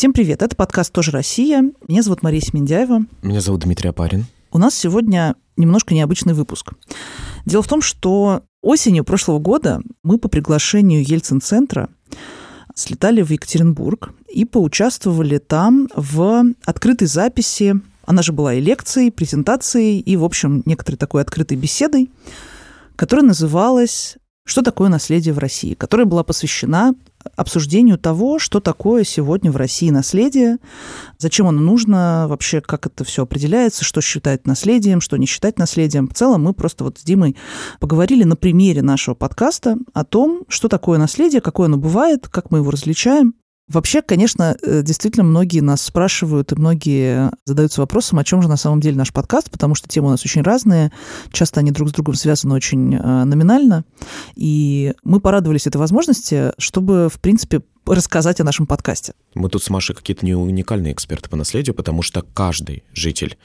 Всем привет, это подкаст «Тоже Россия». Меня зовут Мария Семендяева. Меня зовут Дмитрий Апарин. У нас сегодня немножко необычный выпуск. Дело в том, что осенью прошлого года мы по приглашению Ельцин-центра слетали в Екатеринбург и поучаствовали там в открытой записи. Она же была и лекцией, презентацией, и, в общем, некоторой такой открытой беседой, которая называлась «Что такое наследие в России?», которая была посвящена обсуждению того, что такое сегодня в России наследие, зачем оно нужно, вообще как это все определяется, что считать наследием, что не считать наследием. В целом мы просто вот с Димой поговорили на примере нашего подкаста о том, что такое наследие, какое оно бывает, как мы его различаем, Вообще, конечно, э, действительно многие нас спрашивают, и многие задаются вопросом, о чем же на самом деле наш подкаст, потому что темы у нас очень разные, часто они друг с другом связаны очень э, номинально, и мы порадовались этой возможности, чтобы, в принципе, рассказать о нашем подкасте. Мы тут с Машей какие-то не уникальные эксперты по наследию, потому что каждый житель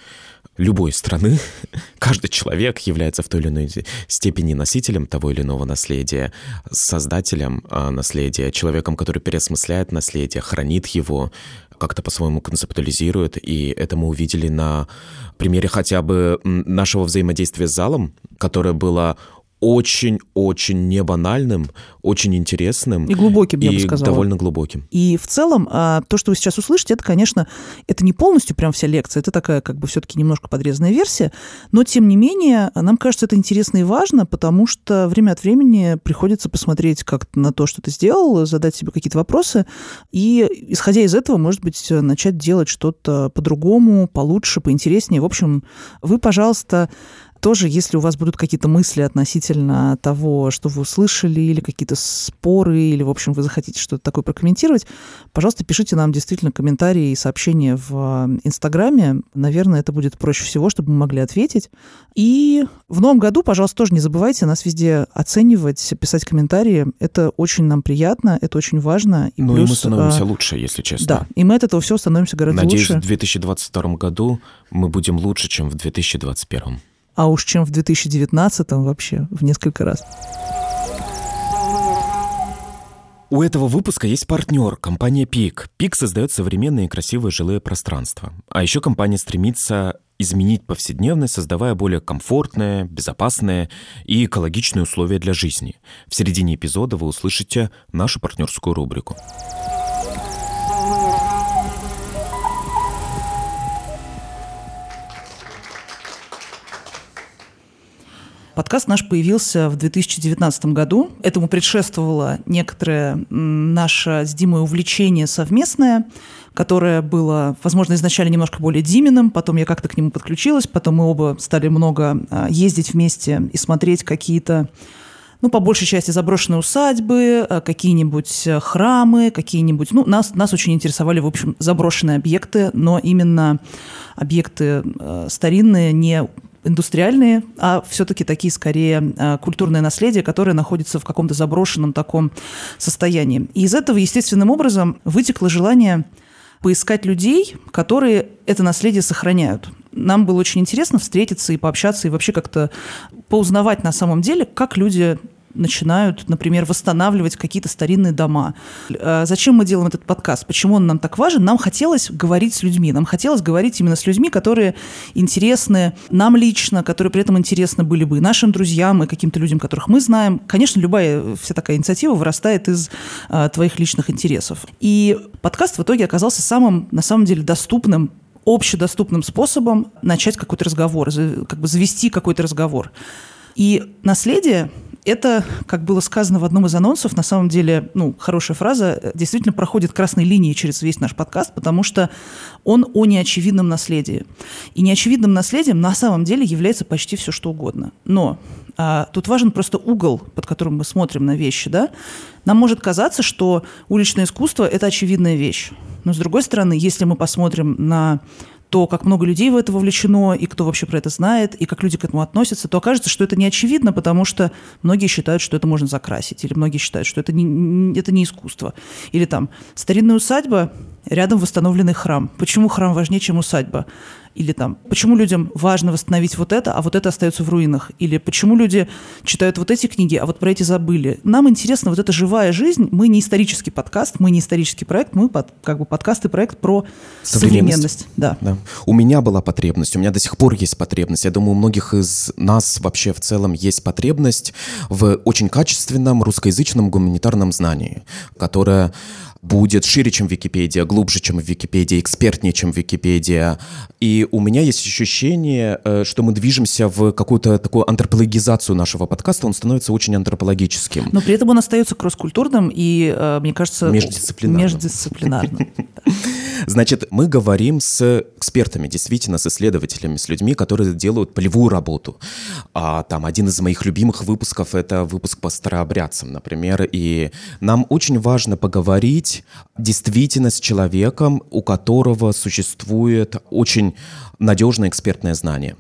любой страны, каждый человек является в той или иной степени носителем того или иного наследия, создателем а, наследия, человеком, который переосмысляет наследие, хранит его, как-то по-своему концептуализирует, и это мы увидели на примере хотя бы нашего взаимодействия с залом, которое было очень-очень не банальным, очень интересным. И глубоким, я и бы сказала. довольно глубоким. И в целом, а, то, что вы сейчас услышите, это, конечно, это не полностью прям вся лекция, это такая как бы все-таки немножко подрезанная версия, но, тем не менее, нам кажется, это интересно и важно, потому что время от времени приходится посмотреть как на то, что ты сделал, задать себе какие-то вопросы, и, исходя из этого, может быть, начать делать что-то по-другому, получше, поинтереснее. В общем, вы, пожалуйста, тоже, если у вас будут какие-то мысли относительно того, что вы услышали, или какие-то споры, или, в общем, вы захотите что-то такое прокомментировать, пожалуйста, пишите нам действительно комментарии и сообщения в э, Инстаграме. Наверное, это будет проще всего, чтобы мы могли ответить. И в новом году, пожалуйста, тоже не забывайте нас везде оценивать, писать комментарии. Это очень нам приятно, это очень важно. И ну плюс, и мы становимся а... лучше, если честно. Да, и мы от этого все становимся гораздо Надеюсь, лучше. Надеюсь, в 2022 году мы будем лучше, чем в 2021 а уж чем в 2019 вообще в несколько раз. У этого выпуска есть партнер, компания Пик. Пик создает современные и красивые жилые пространства. А еще компания стремится изменить повседневность, создавая более комфортные, безопасные и экологичные условия для жизни. В середине эпизода вы услышите нашу партнерскую рубрику. Подкаст наш появился в 2019 году. Этому предшествовало некоторое наше с Димой увлечение совместное, которое было, возможно, изначально немножко более Диминым, потом я как-то к нему подключилась, потом мы оба стали много а, ездить вместе и смотреть какие-то ну, по большей части заброшенные усадьбы, а, какие-нибудь храмы, какие-нибудь... Ну, нас, нас очень интересовали, в общем, заброшенные объекты, но именно объекты э, старинные, не индустриальные, а все-таки такие скорее а, культурное наследие, которое находится в каком-то заброшенном таком состоянии. И из этого естественным образом вытекло желание поискать людей, которые это наследие сохраняют. Нам было очень интересно встретиться и пообщаться, и вообще как-то поузнавать на самом деле, как люди начинают, например, восстанавливать какие-то старинные дома. А зачем мы делаем этот подкаст? Почему он нам так важен? Нам хотелось говорить с людьми. Нам хотелось говорить именно с людьми, которые интересны нам лично, которые при этом интересны были бы и нашим друзьям, и каким-то людям, которых мы знаем. Конечно, любая вся такая инициатива вырастает из а, твоих личных интересов. И подкаст в итоге оказался самым, на самом деле, доступным общедоступным способом начать какой-то разговор, как бы завести какой-то разговор. И наследие это, как было сказано в одном из анонсов, на самом деле, ну, хорошая фраза, действительно проходит красной линией через весь наш подкаст, потому что он о неочевидном наследии. И неочевидным наследием на самом деле является почти все, что угодно. Но а, тут важен просто угол, под которым мы смотрим на вещи. Да? Нам может казаться, что уличное искусство – это очевидная вещь. Но, с другой стороны, если мы посмотрим на то, как много людей в это вовлечено, и кто вообще про это знает, и как люди к этому относятся, то окажется, что это не очевидно, потому что многие считают, что это можно закрасить, или многие считают, что это не, это не искусство. Или там старинная усадьба рядом восстановленный храм. Почему храм важнее, чем усадьба? Или там, почему людям важно восстановить вот это, а вот это остается в руинах? Или почему люди читают вот эти книги, а вот про эти забыли? Нам интересна вот эта живая жизнь. Мы не исторический подкаст, мы не исторический проект, мы под, как бы подкаст и проект про современность. Да. да. У меня была потребность, у меня до сих пор есть потребность. Я думаю, у многих из нас вообще в целом есть потребность в очень качественном русскоязычном гуманитарном знании, которое будет шире, чем Википедия, глубже, чем Википедия, экспертнее, чем Википедия. И у меня есть ощущение, э, что мы движемся в какую-то такую антропологизацию нашего подкаста, он становится очень антропологическим. Но при этом он остается кросс-культурным и, э, мне кажется, междисциплинарным. междисциплинарным. Значит, мы говорим с экспертами, действительно, с исследователями, с людьми, которые делают полевую работу. А, там один из моих любимых выпусков — это выпуск по старообрядцам, например. И нам очень важно поговорить действительно с человеком, у которого существует очень надежное экспертное знание.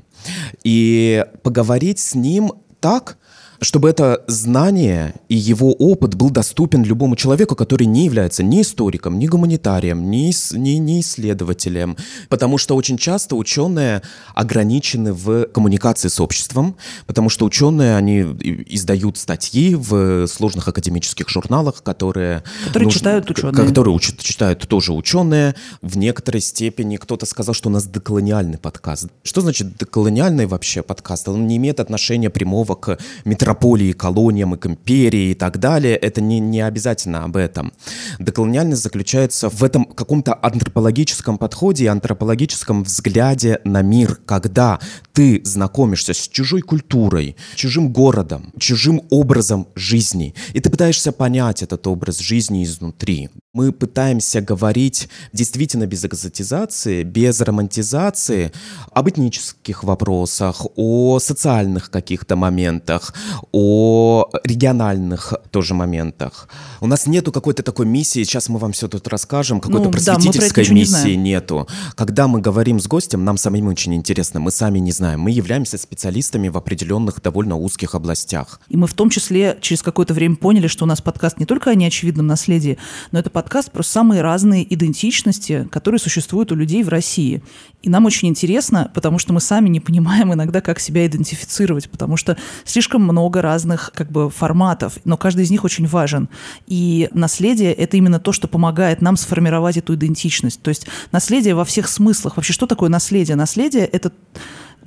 И поговорить с ним так, чтобы это знание и его опыт был доступен любому человеку, который не является ни историком, ни гуманитарием, ни, ни, ни исследователем. Потому что очень часто ученые ограничены в коммуникации с обществом, потому что ученые, они издают статьи в сложных академических журналах, которые... Которые нужно, читают ученые. Которые учат, читают тоже ученые. В некоторой степени кто-то сказал, что у нас деколониальный подкаст. Что значит деколониальный вообще подкаст? Он не имеет отношения прямого к метро метрополии, колониям, и к империи и так далее, это не, не обязательно об этом. Деколониальность заключается в этом каком-то антропологическом подходе и антропологическом взгляде на мир, когда ты знакомишься с чужой культурой, чужим городом, чужим образом жизни, и ты пытаешься понять этот образ жизни изнутри. Мы пытаемся говорить действительно без экзотизации, без романтизации об этнических вопросах, о социальных каких-то моментах, о региональных тоже моментах. У нас нету какой-то такой миссии, сейчас мы вам все тут расскажем, какой-то ну, просветительской да, миссии не нету. Когда мы говорим с гостем, нам самим очень интересно, мы сами не знаем. Мы являемся специалистами в определенных довольно узких областях. И мы в том числе через какое-то время поняли, что у нас подкаст не только о неочевидном наследии, но это подкаст про самые разные идентичности, которые существуют у людей в России. И нам очень интересно, потому что мы сами не понимаем иногда, как себя идентифицировать, потому что слишком много разных как бы форматов, но каждый из них очень важен. И наследие — это именно то, что помогает нам сформировать эту идентичность. То есть наследие во всех смыслах. Вообще, что такое наследие? Наследие — это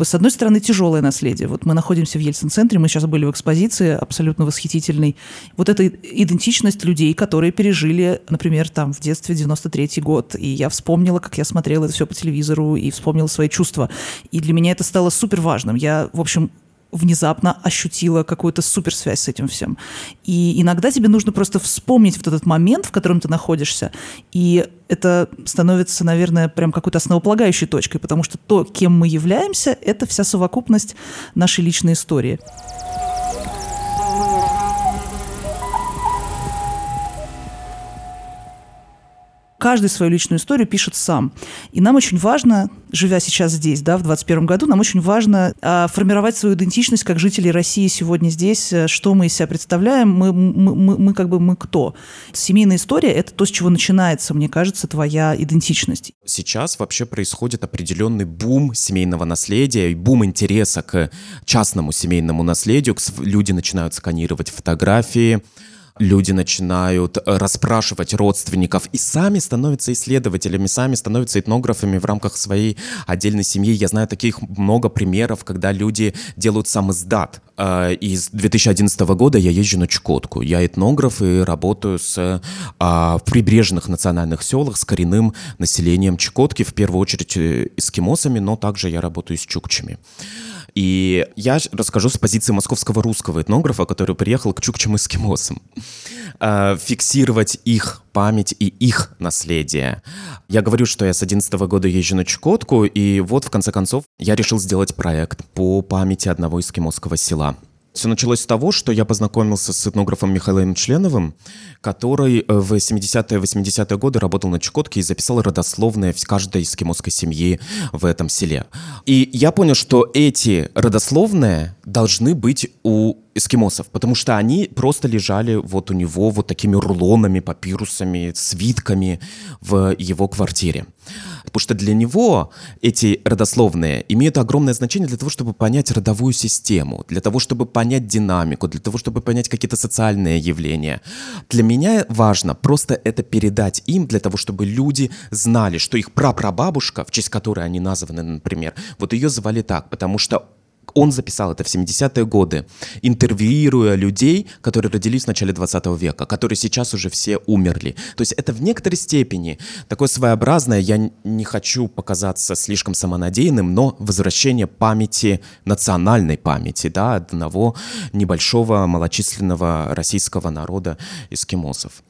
с одной стороны, тяжелое наследие. Вот мы находимся в Ельцин-центре, мы сейчас были в экспозиции абсолютно восхитительной. Вот эта идентичность людей, которые пережили, например, там в детстве 93-й год. И я вспомнила, как я смотрела это все по телевизору и вспомнила свои чувства. И для меня это стало супер важным. Я, в общем, внезапно ощутила какую-то суперсвязь с этим всем. И иногда тебе нужно просто вспомнить вот этот момент, в котором ты находишься, и это становится, наверное, прям какой-то основополагающей точкой, потому что то, кем мы являемся, это вся совокупность нашей личной истории. Каждый свою личную историю пишет сам. И нам очень важно, живя сейчас здесь, да, в 21 году, нам очень важно а, формировать свою идентичность как жители России сегодня здесь, э, что мы из себя представляем, мы, мы, мы, мы как бы мы кто. Семейная история – это то, с чего начинается, мне кажется, твоя идентичность. Сейчас вообще происходит определенный бум семейного наследия и бум интереса к частному семейному наследию. Люди начинают сканировать фотографии, люди начинают э, расспрашивать родственников и сами становятся исследователями, сами становятся этнографами в рамках своей отдельной семьи. Я знаю таких много примеров, когда люди делают сам издат. Э, из 2011 года я езжу на Чукотку. Я этнограф и работаю с, а, в прибрежных национальных селах с коренным населением Чукотки, в первую очередь э, эскимосами, но также я работаю с чукчами. И я расскажу с позиции московского русского этнографа, который приехал к чукчам эскимосам. Э, фиксировать их память и их наследие. Я говорю, что я с 11 года езжу на Чукотку, и вот, в конце концов, я решил сделать проект по памяти одного эскимосского села. Все началось с того, что я познакомился с этнографом Михаилом Членовым, который э, в 70-е, 80-е годы работал на Чукотке и записал родословные в каждой эскимосской семьи в этом селе. И я понял, что эти родословные должны быть у эскимосов, потому что они просто лежали вот у него вот такими рулонами, папирусами, свитками в его квартире. Потому что для него эти родословные имеют огромное значение для того, чтобы понять родовую систему, для того, чтобы понять динамику, для того, чтобы понять какие-то социальные явления. Для меня важно просто это передать им, для того, чтобы люди знали, что их прапрабабушка, в честь которой они названы, например, вот ее звали так, потому что он записал это в 70-е годы, интервьюируя людей, которые родились в начале 20 века, которые сейчас уже все умерли. То есть это в некоторой степени такое своеобразное, я не хочу показаться слишком самонадеянным, но возвращение памяти, национальной памяти, да, одного небольшого малочисленного российского народа эскимосов.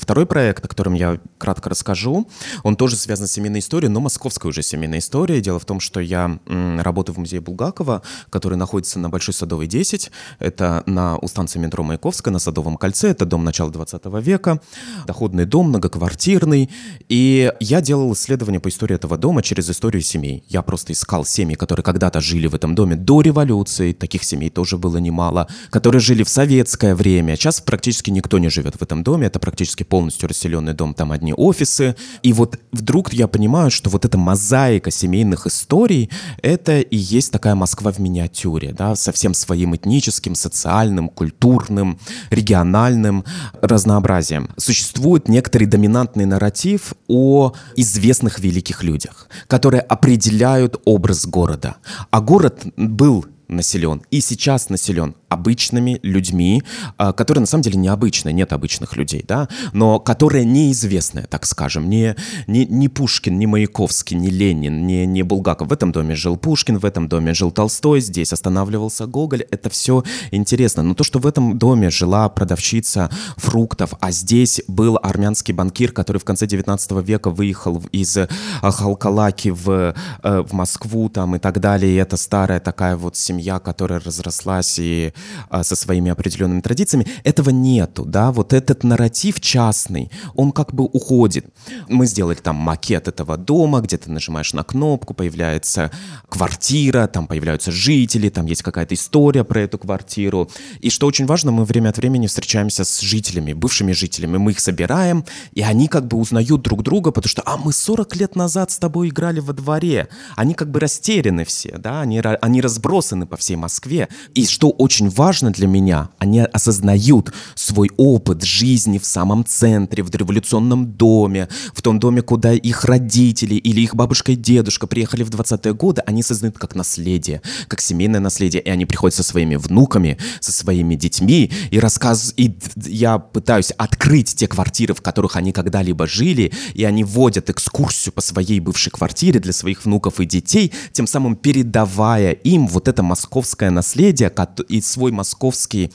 Второй проект, о котором я кратко расскажу, он тоже связан с семейной историей, но московская уже семейная история. Дело в том, что я работаю в музее Булгакова, который находится на Большой Садовой 10. Это на у станции метро Маяковская, на Садовом кольце. Это дом начала 20 века. Доходный дом, многоквартирный. И я делал исследование по истории этого дома через историю семей. Я просто искал семьи, которые когда-то жили в этом доме до революции. Таких семей тоже было немало. Которые жили в советское время. Сейчас практически никто не живет в этом доме. Это практически полностью расселенный дом, там одни офисы. И вот вдруг я понимаю, что вот эта мозаика семейных историй, это и есть такая Москва в миниатюре, да, со всем своим этническим, социальным, культурным, региональным разнообразием. Существует некоторый доминантный нарратив о известных великих людях, которые определяют образ города. А город был населен и сейчас населен обычными людьми, а, которые на самом деле необычные, нет обычных людей, да, но которые неизвестные, так скажем, не, не, не Пушкин, не Маяковский, не Ленин, не, не Булгаков. В этом доме жил Пушкин, в этом доме жил Толстой, здесь останавливался Гоголь, это все интересно. Но то, что в этом доме жила продавщица фруктов, а здесь был армянский банкир, который в конце 19 века выехал из э, Халкалаки в, э, в Москву там и так далее, и это старая такая вот семья, которая разрослась и а, со своими определенными традициями. Этого нету, да, вот этот нарратив частный, он как бы уходит. Мы сделали там макет этого дома, где ты нажимаешь на кнопку, появляется квартира, там появляются жители, там есть какая-то история про эту квартиру. И что очень важно, мы время от времени встречаемся с жителями, бывшими жителями, мы их собираем, и они как бы узнают друг друга, потому что, а, мы 40 лет назад с тобой играли во дворе. Они как бы растеряны все, да, они, они разбросаны по всей Москве. И что очень важно для меня, они осознают свой опыт жизни в самом центре, в революционном доме, в том доме, куда их родители или их бабушка и дедушка приехали в 20-е годы, они сознают как наследие, как семейное наследие, и они приходят со своими внуками, со своими детьми, и рассказ, и я пытаюсь открыть те квартиры, в которых они когда-либо жили, и они вводят экскурсию по своей бывшей квартире для своих внуков и детей, тем самым передавая им вот это московское наследие и свой московский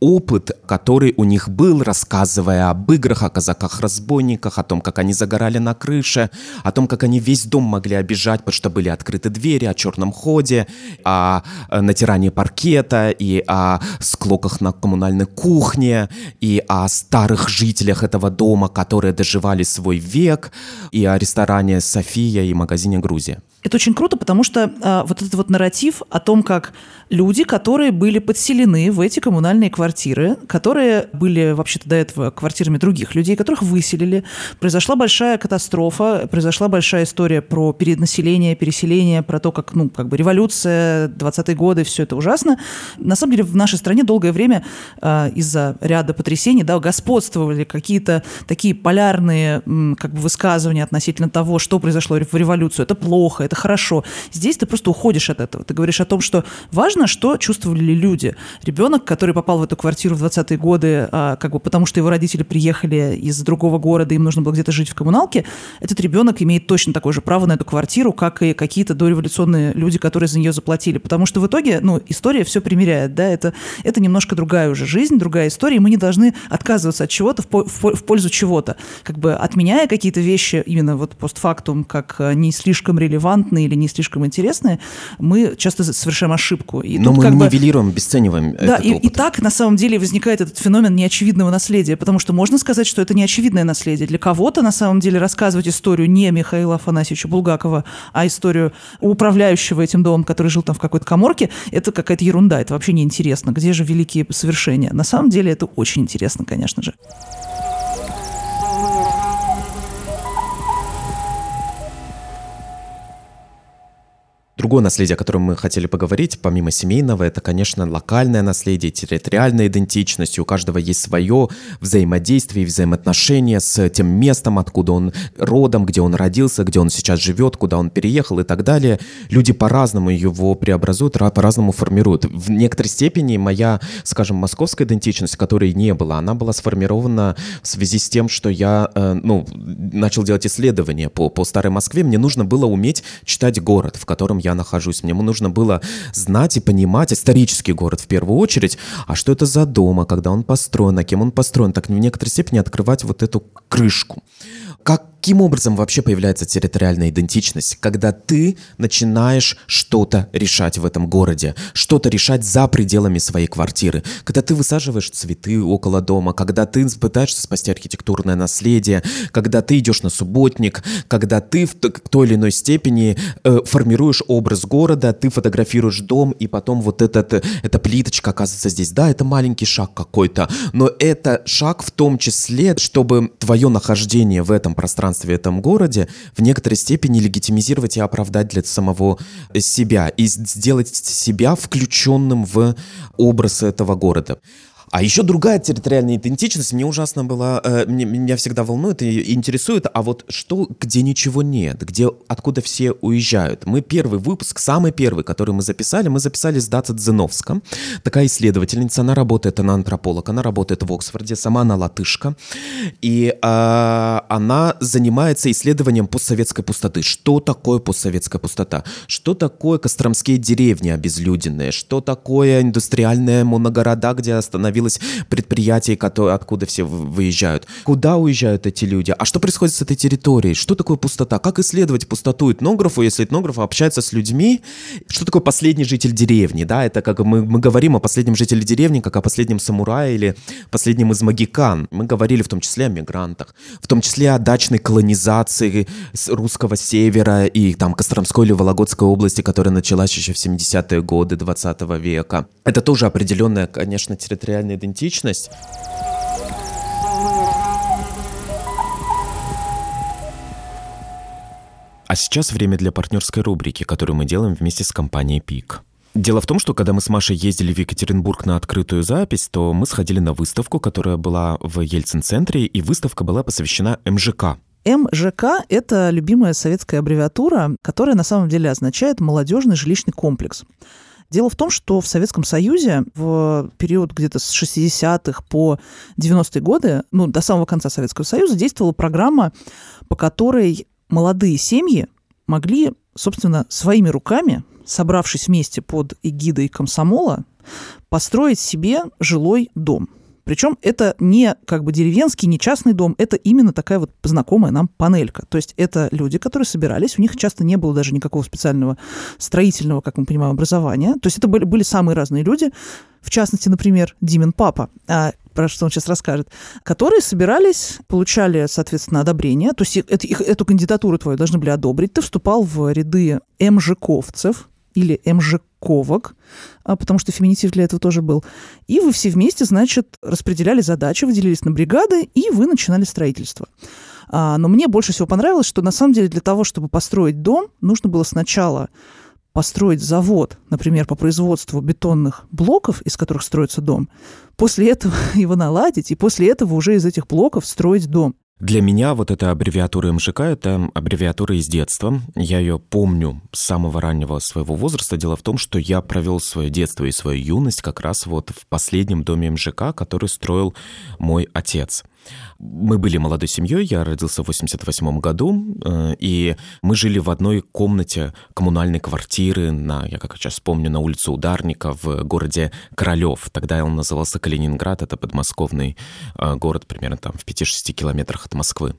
опыт, который у них был, рассказывая об играх, о казаках-разбойниках, о том, как они загорали на крыше, о том, как они весь дом могли обижать, потому что были открыты двери, о черном ходе, о натирании паркета, и о склоках на коммунальной кухне, и о старых жителях этого дома, которые доживали свой век, и о ресторане «София» и магазине «Грузия». Это очень круто, потому что а, вот этот вот нарратив о том, как люди, которые были подселены в эти коммунальные квартиры, которые были вообще-то до этого квартирами других людей, которых выселили, произошла большая катастрофа, произошла большая история про перенаселение, переселение, про то, как, ну, как бы революция, 20-е годы, все это ужасно. На самом деле в нашей стране долгое время а, из-за ряда потрясений, да, господствовали какие-то такие полярные м, как бы высказывания относительно того, что произошло в революцию. Это плохо, это хорошо. Здесь ты просто уходишь от этого. Ты говоришь о том, что важно, что чувствовали люди. Ребенок, который попал в эту квартиру в 20-е годы, а, как бы потому что его родители приехали из другого города, им нужно было где-то жить в коммуналке, этот ребенок имеет точно такое же право на эту квартиру, как и какие-то дореволюционные люди, которые за нее заплатили. Потому что в итоге, ну, история все примеряет, да, это, это немножко другая уже жизнь, другая история, и мы не должны отказываться от чего-то в, в, в пользу чего-то. Как бы отменяя какие-то вещи именно вот постфактум, как а, не слишком релевантные или не слишком интересные, мы часто совершаем ошибку. И Но мы как нивелируем, бы, обесцениваем Да, и, и так, на самом деле возникает этот феномен неочевидного наследия, потому что можно сказать, что это неочевидное наследие. Для кого-то на самом деле рассказывать историю не Михаила Афанасьевича Булгакова, а историю управляющего этим домом, который жил там в какой-то коморке, это какая-то ерунда, это вообще неинтересно. Где же великие совершения? На самом деле это очень интересно, конечно же. Другое наследие, о котором мы хотели поговорить, помимо семейного, это, конечно, локальное наследие, территориальная идентичность. У каждого есть свое взаимодействие и взаимоотношения с тем местом, откуда он родом, где он родился, где он сейчас живет, куда он переехал и так далее. Люди по-разному его преобразуют, по-разному формируют. В некоторой степени моя, скажем, московская идентичность, которой не было, она была сформирована в связи с тем, что я э, ну, начал делать исследования по, по старой Москве. Мне нужно было уметь читать город, в котором я я нахожусь. Мне нужно было знать и понимать исторический город в первую очередь, а что это за дом, а когда он построен, а кем он построен, так в некоторой степени открывать вот эту крышку. Как Каким образом вообще появляется территориальная идентичность? Когда ты начинаешь что-то решать в этом городе, что-то решать за пределами своей квартиры, когда ты высаживаешь цветы около дома, когда ты пытаешься спасти архитектурное наследие, когда ты идешь на субботник, когда ты в той или иной степени э, формируешь образ города, ты фотографируешь дом, и потом вот этот, эта плиточка оказывается здесь. Да, это маленький шаг какой-то, но это шаг в том числе, чтобы твое нахождение в этом пространстве пространстве, этом городе, в некоторой степени легитимизировать и оправдать для самого себя и сделать себя включенным в образ этого города. А еще другая территориальная идентичность мне ужасно была, э, мне, меня всегда волнует и интересует, а вот что, где ничего нет, где, откуда все уезжают. Мы первый выпуск, самый первый, который мы записали, мы записали с Дата Дзеновска, такая исследовательница, она работает, она антрополог, она работает в Оксфорде, сама она латышка, и э, она занимается исследованием постсоветской пустоты. Что такое постсоветская пустота? Что такое костромские деревни обезлюденные? Что такое индустриальные моногорода, где остановились появилось предприятие, откуда все выезжают. Куда уезжают эти люди? А что происходит с этой территорией? Что такое пустота? Как исследовать пустоту этнографу, если этнограф общается с людьми? Что такое последний житель деревни? Да, это как мы, мы говорим о последнем жителе деревни, как о последнем самурае или последнем из магикан. Мы говорили в том числе о мигрантах, в том числе о дачной колонизации русского севера и там Костромской или Вологодской области, которая началась еще в 70-е годы 20 века. Это тоже определенная, конечно, территориальная национальная идентичность. А сейчас время для партнерской рубрики, которую мы делаем вместе с компанией ПИК. Дело в том, что когда мы с Машей ездили в Екатеринбург на открытую запись, то мы сходили на выставку, которая была в Ельцин-центре, и выставка была посвящена МЖК. МЖК – это любимая советская аббревиатура, которая на самом деле означает «молодежный жилищный комплекс». Дело в том, что в Советском Союзе в период где-то с 60-х по 90-е годы, ну, до самого конца Советского Союза, действовала программа, по которой молодые семьи могли, собственно, своими руками, собравшись вместе под эгидой комсомола, построить себе жилой дом – причем это не как бы деревенский, не частный дом, это именно такая вот знакомая нам панелька. То есть это люди, которые собирались, у них часто не было даже никакого специального строительного, как мы понимаем, образования. То есть это были, были самые разные люди, в частности, например, Димин папа, а, про что он сейчас расскажет, которые собирались, получали, соответственно, одобрение, то есть это, их, эту кандидатуру твою должны были одобрить, ты вступал в ряды МЖКовцев, или МЖКовок, а, потому что феминитив для этого тоже был. И вы все вместе, значит, распределяли задачи, выделились на бригады, и вы начинали строительство. А, но мне больше всего понравилось, что на самом деле для того, чтобы построить дом, нужно было сначала построить завод, например, по производству бетонных блоков, из которых строится дом, после этого его наладить, и после этого уже из этих блоков строить дом. Для меня вот эта аббревиатура МЖК — это аббревиатура из детства. Я ее помню с самого раннего своего возраста. Дело в том, что я провел свое детство и свою юность как раз вот в последнем доме МЖК, который строил мой отец. Мы были молодой семьей, я родился в 88 году, э, и мы жили в одной комнате коммунальной квартиры на, я как сейчас помню, на улице Ударника в городе Королев. Тогда он назывался Калининград, это подмосковный э, город, примерно там в 5-6 километрах от Москвы.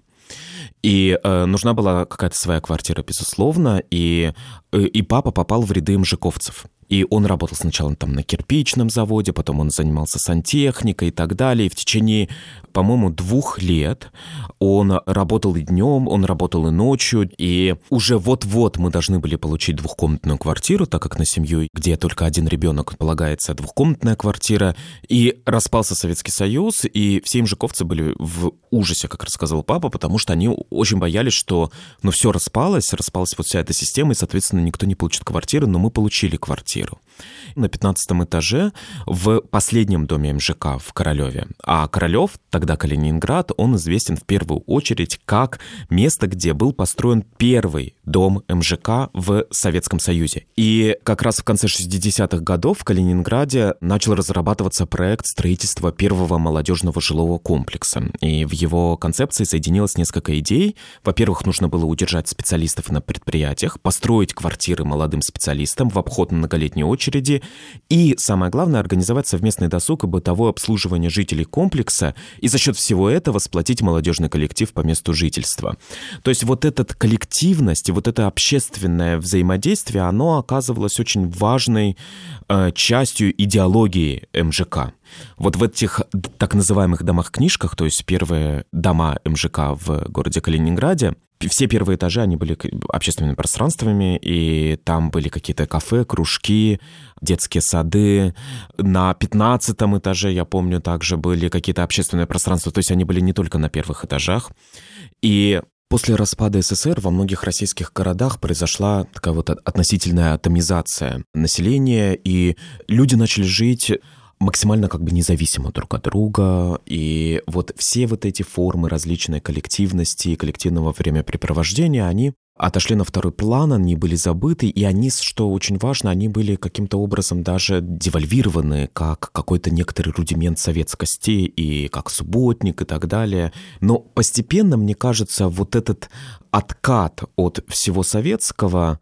И э, нужна была какая-то своя квартира, безусловно, и, э, и папа попал в ряды мжиковцев. И он работал сначала там на кирпичном заводе, потом он занимался сантехникой и так далее. И в течение, по-моему, двух лет он работал и днем, он работал и ночью. И уже вот-вот мы должны были получить двухкомнатную квартиру, так как на семью, где только один ребенок полагается двухкомнатная квартира. И распался Советский Союз, и все имжиковцы были в ужасе, как рассказал папа, потому что они очень боялись, что ну все распалось, распалась вот вся эта система, и, соответственно, никто не получит квартиры, но мы получили квартиру. На 15 этаже в последнем доме МЖК в Королеве. А Королев, тогда Калининград, он известен в первую очередь как место, где был построен первый дом МЖК в Советском Союзе. И как раз в конце 60-х годов в Калининграде начал разрабатываться проект строительства первого молодежного жилого комплекса. И в его концепции соединилось несколько идей. Во-первых, нужно было удержать специалистов на предприятиях, построить квартиры молодым специалистам в обход многолетней очереди и, самое главное, организовать совместный досуг и бытовое обслуживание жителей комплекса и за счет всего этого сплотить молодежный коллектив по месту жительства. То есть вот эта коллективность и вот это общественное взаимодействие, оно оказывалось очень важной э, частью идеологии МЖК. Вот в этих так называемых домах-книжках, то есть первые дома МЖК в городе Калининграде, все первые этажи, они были общественными пространствами, и там были какие-то кафе, кружки, детские сады. На 15 этаже, я помню, также были какие-то общественные пространства, то есть они были не только на первых этажах. И После распада СССР во многих российских городах произошла такая вот относительная атомизация населения, и люди начали жить максимально как бы независимо друг от друга. И вот все вот эти формы различной коллективности, коллективного времяпрепровождения, они отошли на второй план, они были забыты, и они, что очень важно, они были каким-то образом даже девальвированы, как какой-то некоторый рудимент советскости, и как субботник и так далее. Но постепенно, мне кажется, вот этот откат от всего советского,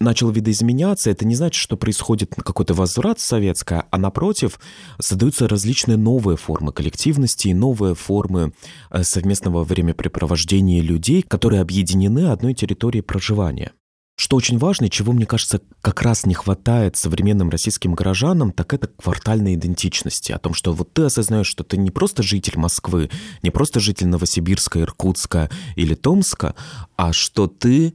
начал видоизменяться, это не значит, что происходит какой-то возврат советское, а напротив, создаются различные новые формы коллективности и новые формы э, совместного времяпрепровождения людей, которые объединены одной территорией проживания. Что очень важно, и чего, мне кажется, как раз не хватает современным российским горожанам, так это квартальной идентичности. О том, что вот ты осознаешь, что ты не просто житель Москвы, не просто житель Новосибирска, Иркутска или Томска, а что ты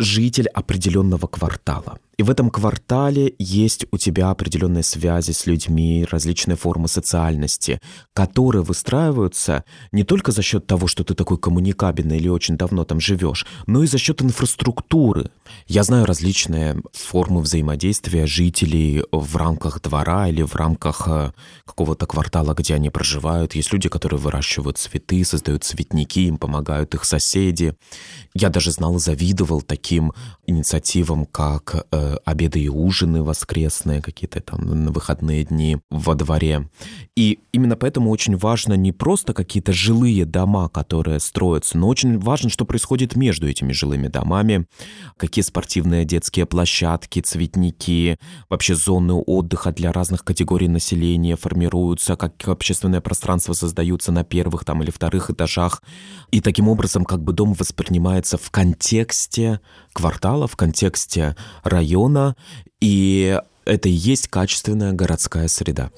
житель определенного квартала. И в этом квартале есть у тебя определенные связи с людьми, различные формы социальности, которые выстраиваются не только за счет того, что ты такой коммуникабельный или очень давно там живешь, но и за счет инфраструктуры. Я знаю различные формы взаимодействия жителей в рамках двора или в рамках э, какого-то квартала, где они проживают. Есть люди, которые выращивают цветы, создают цветники, им помогают их соседи. Я даже знал и завидовал таким инициативам, как э, обеды и ужины воскресные, какие-то там на выходные дни во дворе. И именно поэтому очень важно не просто какие-то жилые дома, которые строятся, но очень важно, что происходит между этими жилыми домами, какие спортивные детские площадки, цветники, вообще зоны отдыха для разных категорий населения формируются, как общественное пространство создаются на первых там или вторых этажах. И таким образом как бы дом воспринимается в контексте квартала, в контексте района, и это и есть качественная городская среда.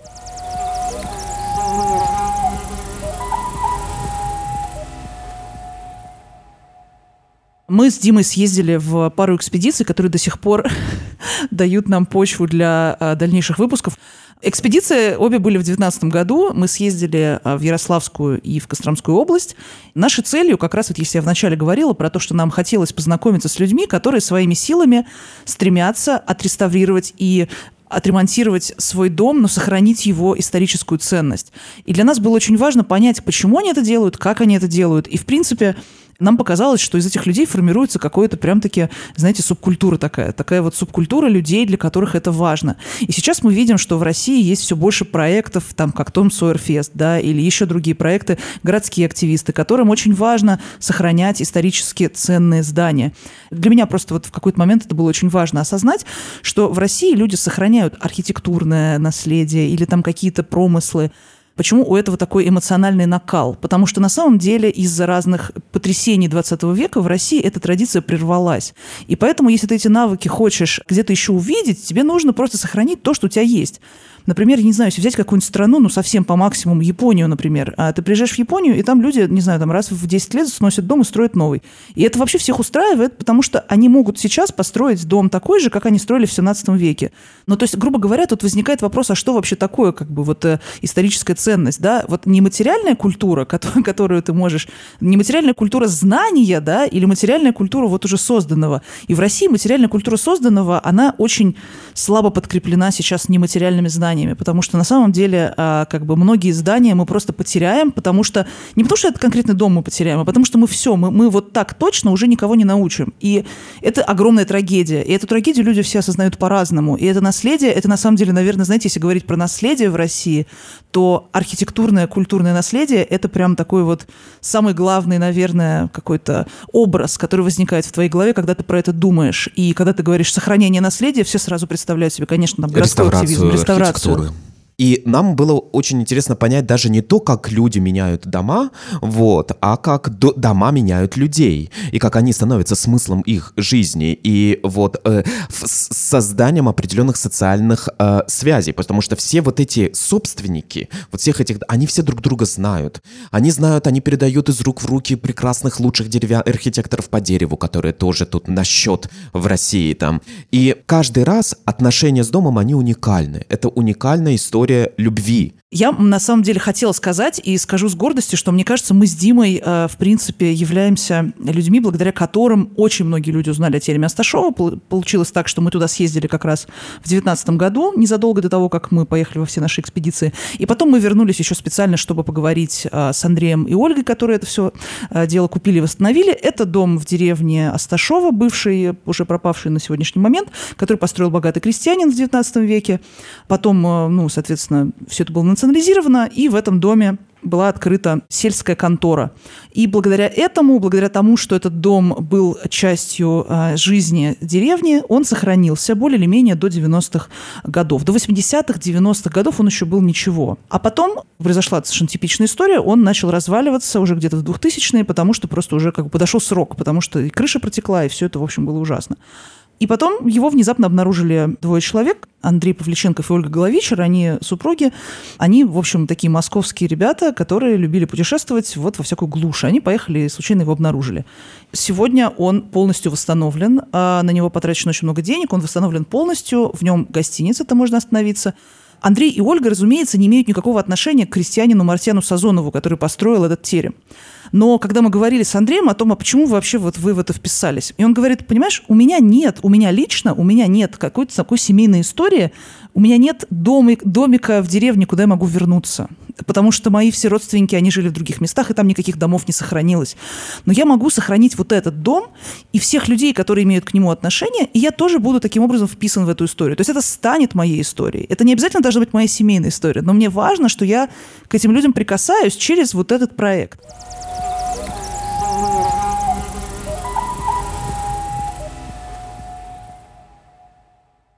Мы с Димой съездили в пару экспедиций, которые до сих пор дают нам почву для а, дальнейших выпусков. Экспедиции обе были в 2019 году. Мы съездили а, в Ярославскую и в Костромскую область. Нашей целью, как раз вот если я вначале говорила про то, что нам хотелось познакомиться с людьми, которые своими силами стремятся отреставрировать и отремонтировать свой дом, но сохранить его историческую ценность. И для нас было очень важно понять, почему они это делают, как они это делают. И, в принципе, нам показалось, что из этих людей формируется какое-то прям-таки, знаете, субкультура такая. Такая вот субкультура людей, для которых это важно. И сейчас мы видим, что в России есть все больше проектов, там, как Том Сойерфест, да, или еще другие проекты, городские активисты, которым очень важно сохранять исторически ценные здания. Для меня просто вот в какой-то момент это было очень важно осознать, что в России люди сохраняют архитектурное наследие или там какие-то промыслы, Почему у этого такой эмоциональный накал? Потому что на самом деле из-за разных потрясений 20 века в России эта традиция прервалась. И поэтому, если ты эти навыки хочешь где-то еще увидеть, тебе нужно просто сохранить то, что у тебя есть. Например, я не знаю, если взять какую-нибудь страну, ну, совсем по максимуму, Японию, например, а ты приезжаешь в Японию, и там люди, не знаю, там раз в 10 лет сносят дом и строят новый. И это вообще всех устраивает, потому что они могут сейчас построить дом такой же, как они строили в 17 веке. Ну, то есть, грубо говоря, тут возникает вопрос, а что вообще такое, как бы, вот э, историческая ценность, да? Вот нематериальная культура, которую, которую ты можешь, нематериальная культура знания, да, или материальная культура вот уже созданного. И в России материальная культура созданного, она очень слабо подкреплена сейчас нематериальными знаниями знаниями, потому что на самом деле а, как бы многие здания мы просто потеряем, потому что не потому что этот конкретный дом мы потеряем, а потому что мы все, мы, мы вот так точно уже никого не научим. И это огромная трагедия. И эту трагедию люди все осознают по-разному. И это наследие, это на самом деле, наверное, знаете, если говорить про наследие в России, то архитектурное, культурное наследие – это прям такой вот самый главный, наверное, какой-то образ, который возникает в твоей голове, когда ты про это думаешь. И когда ты говоришь «сохранение наследия», все сразу представляют себе, конечно, там городской активизм, реставрацию. И нам было очень интересно понять даже не то, как люди меняют дома, вот, а как до- дома меняют людей, и как они становятся смыслом их жизни, и вот э, созданием определенных социальных э, связей, потому что все вот эти собственники, вот всех этих, они все друг друга знают. Они знают, они передают из рук в руки прекрасных, лучших деревья архитекторов по дереву, которые тоже тут на счет в России там. И каждый раз отношения с домом, они уникальны. Это уникальная история история любви. Я на самом деле хотела сказать и скажу с гордостью, что мне кажется, мы с Димой, э, в принципе, являемся людьми, благодаря которым очень многие люди узнали о тереме Асташова. Получилось так, что мы туда съездили как раз в 2019 году, незадолго до того, как мы поехали во все наши экспедиции. И потом мы вернулись еще специально, чтобы поговорить э, с Андреем и Ольгой, которые это все э, дело купили и восстановили. Это дом в деревне Асташова, бывший, уже пропавший на сегодняшний момент, который построил богатый крестьянин в 19 веке. Потом, ну, соответственно, все это было национализировано, и в этом доме была открыта сельская контора. И благодаря этому, благодаря тому, что этот дом был частью э, жизни деревни, он сохранился более или менее до 90-х годов. До 80-х, 90-х годов он еще был ничего. А потом произошла совершенно типичная история, он начал разваливаться уже где-то в 2000-е, потому что просто уже как бы подошел срок, потому что и крыша протекла, и все это, в общем, было ужасно. И потом его внезапно обнаружили двое человек, Андрей Павличенков и Ольга Головичер, они супруги, они, в общем, такие московские ребята, которые любили путешествовать вот во всякую глушь. Они поехали и случайно его обнаружили. Сегодня он полностью восстановлен, а на него потрачено очень много денег, он восстановлен полностью, в нем гостиница, там можно остановиться. Андрей и Ольга, разумеется, не имеют никакого отношения к крестьянину Мартьяну Сазонову, который построил этот терем. Но когда мы говорили с Андреем о том, а почему вообще вот вы в это вписались, и он говорит, понимаешь, у меня нет, у меня лично, у меня нет какой-то такой семейной истории, у меня нет домик, домика в деревне, куда я могу вернуться. Потому что мои все родственники, они жили в других местах, и там никаких домов не сохранилось. Но я могу сохранить вот этот дом и всех людей, которые имеют к нему отношение, и я тоже буду таким образом вписан в эту историю. То есть это станет моей историей. Это не обязательно должна быть моя семейная история, но мне важно, что я к этим людям прикасаюсь через вот этот проект.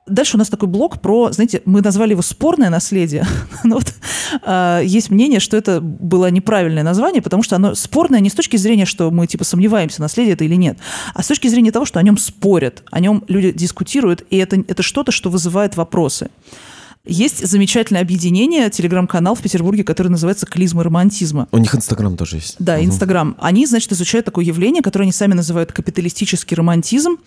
Дальше у нас такой блок про, знаете, мы назвали его «спорное наследие». Но вот, э, есть мнение, что это было неправильное название, потому что оно спорное не с точки зрения, что мы типа сомневаемся, наследие это или нет, а с точки зрения того, что о нем спорят, о нем люди дискутируют, и это, это что-то, что вызывает вопросы. Есть замечательное объединение, телеграм-канал в Петербурге, который называется «Клизма романтизма». У них Инстаграм тоже есть. Да, Инстаграм. Они, значит, изучают такое явление, которое они сами называют капиталистический романтизм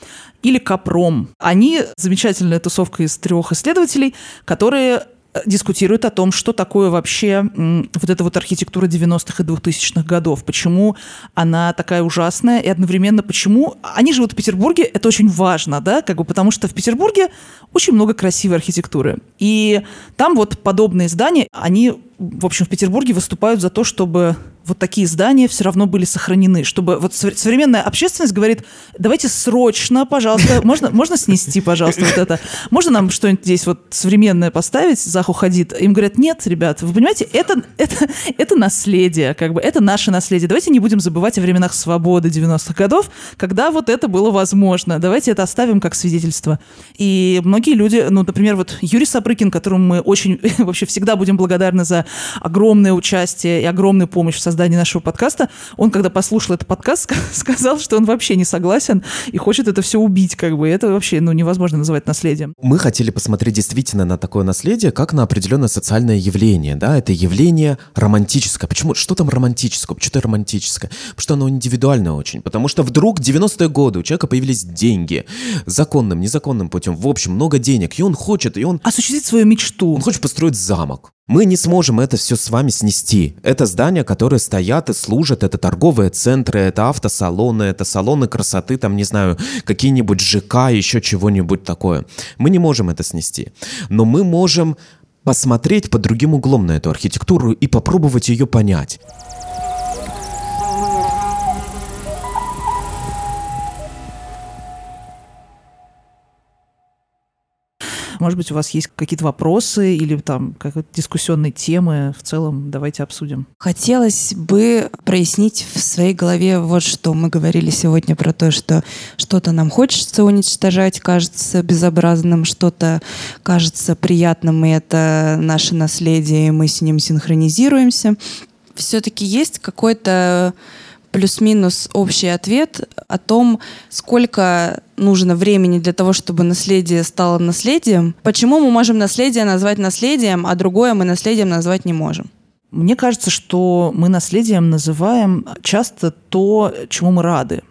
или капром. Они замечательная тусовка из трех исследователей, которые дискутирует о том, что такое вообще вот эта вот архитектура 90-х и 2000-х годов, почему она такая ужасная, и одновременно почему... Они живут в Петербурге, это очень важно, да, как бы потому что в Петербурге очень много красивой архитектуры. И там вот подобные здания, они, в общем, в Петербурге выступают за то, чтобы вот такие здания все равно были сохранены, чтобы вот современная общественность говорит, давайте срочно, пожалуйста, можно, можно снести, пожалуйста, вот это, можно нам что-нибудь здесь вот современное поставить, Заху ходит, им говорят, нет, ребят, вы понимаете, это, это, это наследие, как бы, это наше наследие, давайте не будем забывать о временах свободы 90-х годов, когда вот это было возможно, давайте это оставим как свидетельство. И многие люди, ну, например, вот Юрий Сапрыкин, которому мы очень вообще всегда будем благодарны за огромное участие и огромную помощь в создании нашего подкаста, он, когда послушал этот подкаст, сказал, что он вообще не согласен и хочет это все убить, как бы. Это вообще, ну, невозможно называть наследием. Мы хотели посмотреть действительно на такое наследие, как на определенное социальное явление, да, это явление романтическое. Почему? Что там романтическое? Почему-то романтическое? Потому что оно индивидуальное очень. Потому что вдруг 90-е годы у человека появились деньги. Законным, незаконным путем. В общем, много денег. И он хочет, и он... Осуществить свою мечту. Он хочет построить замок. Мы не сможем это все с вами снести. Это здания, которые стоят и служат, это торговые центры, это автосалоны, это салоны красоты, там, не знаю, какие-нибудь ЖК, еще чего-нибудь такое. Мы не можем это снести. Но мы можем посмотреть под другим углом на эту архитектуру и попробовать ее понять. Может быть, у вас есть какие-то вопросы или там какие-то дискуссионные темы. В целом, давайте обсудим. Хотелось бы прояснить в своей голове вот что. Мы говорили сегодня про то, что что-то нам хочется уничтожать, кажется безобразным, что-то кажется приятным, и это наше наследие, и мы с ним синхронизируемся. Все-таки есть какой-то плюс-минус общий ответ о том, сколько нужно времени для того, чтобы наследие стало наследием. Почему мы можем наследие назвать наследием, а другое мы наследием назвать не можем? Мне кажется, что мы наследием называем часто то, чему мы рады.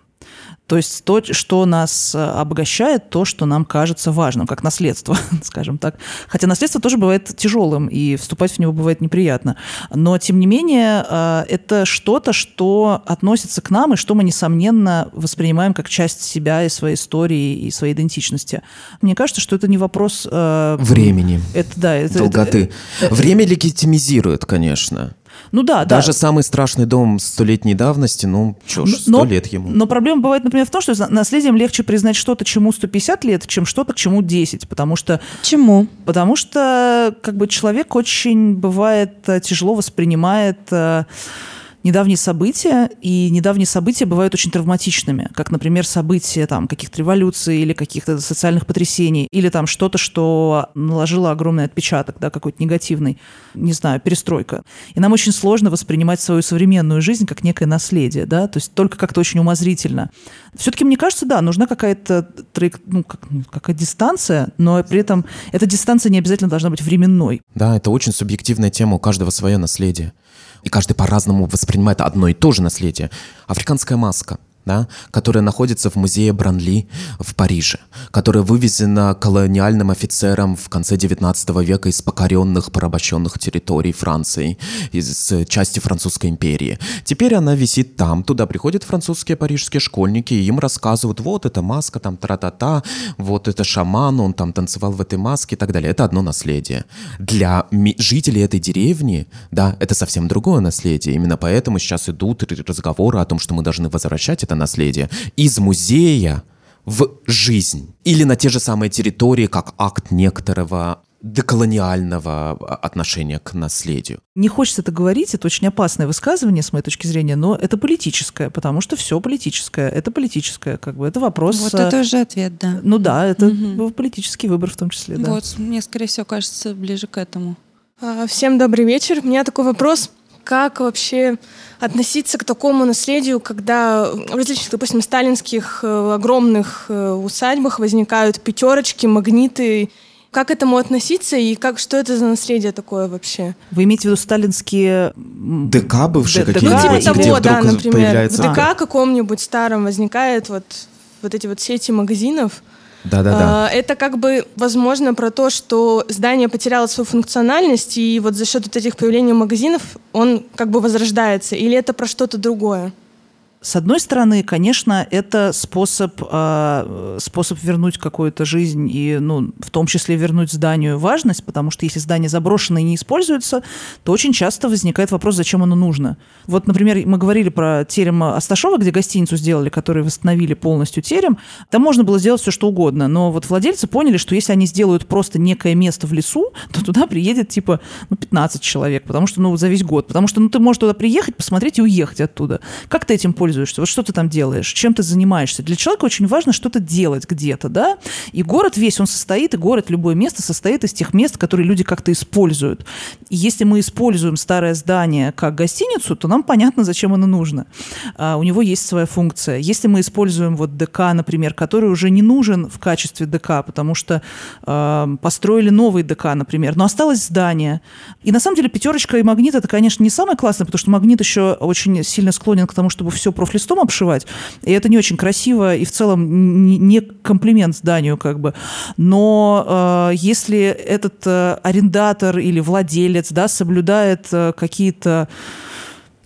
То есть то, что нас э, обогащает, то, что нам кажется важным, как наследство, скажем так. Хотя наследство тоже бывает тяжелым, и вступать в него бывает неприятно. Но, тем не менее, э, это что-то, что относится к нам, и что мы, несомненно, воспринимаем как часть себя и своей истории, и своей идентичности. Мне кажется, что это не вопрос... Э, Времени. Это, да, это, Долготы. Это, Время легитимизирует, конечно. Ну да, Даже да. самый страшный дом столетней давности, ну, что ж, сто лет ему. Но проблема бывает, например, в том, что наследием легче признать что-то, чему 150 лет, чем что-то, к чему 10, потому что... Чему? Потому что, как бы, человек очень, бывает, э, тяжело воспринимает э, недавние события, и недавние события бывают очень травматичными, как, например, события там, каких-то революций или каких-то социальных потрясений, или там что-то, что наложило огромный отпечаток, да, какой-то негативный, не знаю, перестройка. И нам очень сложно воспринимать свою современную жизнь как некое наследие, да, то есть только как-то очень умозрительно. Все-таки, мне кажется, да, нужна какая-то траек... ну, как, ну, какая дистанция, но при этом эта дистанция не обязательно должна быть временной. Да, это очень субъективная тема, у каждого свое наследие и каждый по-разному воспринимает одно и то же наследие. Африканская маска – да, которая находится в музее Бранли в Париже, которая вывезена колониальным офицером в конце 19 века из покоренных, порабощенных территорий Франции, из части Французской империи. Теперь она висит там, туда приходят французские парижские школьники, и им рассказывают, вот эта маска, там тра-та-та, вот это шаман, он там танцевал в этой маске и так далее. Это одно наследие. Для жителей этой деревни, да, это совсем другое наследие. Именно поэтому сейчас идут разговоры о том, что мы должны возвращать это наследие из музея в жизнь. Или на те же самые территории, как акт некоторого деколониального отношения к наследию. Не хочется это говорить, это очень опасное высказывание с моей точки зрения, но это политическое, потому что все политическое, это политическое, как бы это вопрос. Вот это уже ответ, да. Ну да, это угу. политический выбор в том числе, да. Вот, мне скорее всего кажется ближе к этому. А, всем добрый вечер. У меня такой вопрос: как вообще относиться к такому наследию, когда в различных, допустим, сталинских э, огромных э, усадьбах возникают пятерочки, магниты. Как к этому относиться и как, что это за наследие такое вообще? Вы имеете в виду сталинские... ДК бывшие Д- какие-нибудь? Ну, типа того, да, например. В ДК каком-нибудь старом возникает вот, вот эти вот сети магазинов, да, да, да. Это как бы, возможно, про то, что здание потеряло свою функциональность, и вот за счет вот этих появлений магазинов он как бы возрождается, или это про что-то другое? С одной стороны, конечно, это способ, э, способ вернуть какую-то жизнь и, ну, в том числе вернуть зданию важность, потому что если здание заброшено и не используется, то очень часто возникает вопрос, зачем оно нужно. Вот, например, мы говорили про терем Асташова, где гостиницу сделали, которые восстановили полностью терем. Там можно было сделать все, что угодно, но вот владельцы поняли, что если они сделают просто некое место в лесу, то туда приедет типа ну, 15 человек, потому что, ну, за весь год. Потому что, ну, ты можешь туда приехать, посмотреть и уехать оттуда. Как ты этим пользуешься? Пользуешься, вот что ты там делаешь, чем ты занимаешься. Для человека очень важно что-то делать где-то, да, и город весь, он состоит, и город, любое место состоит из тех мест, которые люди как-то используют. И если мы используем старое здание как гостиницу, то нам понятно, зачем оно нужно. А, у него есть своя функция. Если мы используем вот ДК, например, который уже не нужен в качестве ДК, потому что э, построили новый ДК, например, но осталось здание. И на самом деле пятерочка и магнит это, конечно, не самое классное, потому что магнит еще очень сильно склонен к тому, чтобы все просто профлистом обшивать, и это не очень красиво, и в целом не комплимент зданию как бы. Но э, если этот э, арендатор или владелец да, соблюдает э, какие-то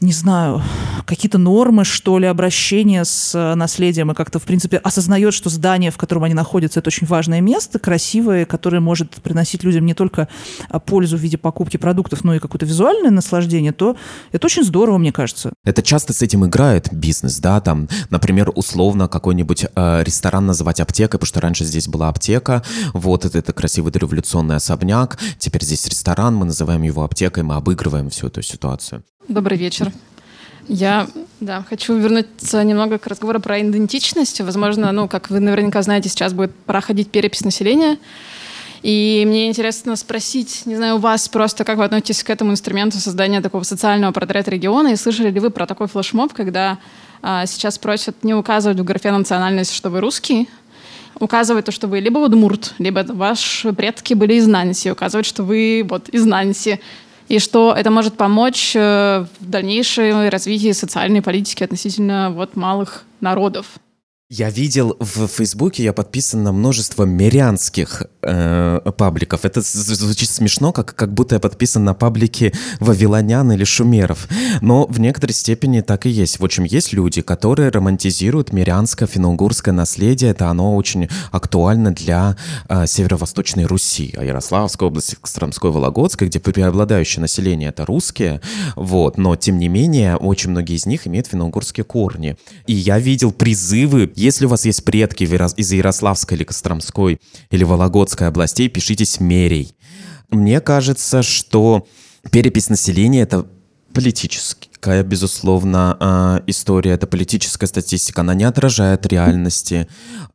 не знаю, какие-то нормы, что ли, обращения с э, наследием и как-то, в принципе, осознает, что здание, в котором они находятся, это очень важное место, красивое, которое может приносить людям не только а, пользу в виде покупки продуктов, но и какое-то визуальное наслаждение, то это очень здорово, мне кажется. Это часто с этим играет бизнес, да, там, например, условно какой-нибудь э, ресторан называть аптекой, потому что раньше здесь была аптека, вот это, это красивый дореволюционный особняк, теперь здесь ресторан, мы называем его аптекой, мы обыгрываем всю эту ситуацию. Добрый вечер. Я да, хочу вернуться немного к разговору про идентичность. Возможно, ну, как вы наверняка знаете, сейчас будет проходить перепись населения. И мне интересно спросить, не знаю, у вас просто, как вы относитесь к этому инструменту создания такого социального портрета региона, и слышали ли вы про такой флешмоб, когда а, сейчас просят не указывать в графе национальность, что вы русский, указывать то, что вы либо удмурт, либо ваши предки были из Нанси, указывать, что вы вот из Нанси и что это может помочь э, в дальнейшем развитии социальной политики относительно вот малых народов. Я видел в Фейсбуке, я подписан на множество мирянских э, пабликов. Это звучит смешно, как, как будто я подписан на паблики вавилонян или шумеров. Но в некоторой степени так и есть. В общем, есть люди, которые романтизируют мирянское финно-угорское наследие. Это оно очень актуально для э, северо-восточной Руси, а Ярославской области, Костромской, Вологодской, где преобладающее население это русские. Вот. Но, тем не менее, очень многие из них имеют финно-угорские корни. И я видел призывы если у вас есть предки из Ярославской или Костромской или Вологодской областей, пишите с мерей. Мне кажется, что перепись населения — это политический такая, безусловно, а, история, это политическая статистика, она не отражает реальности,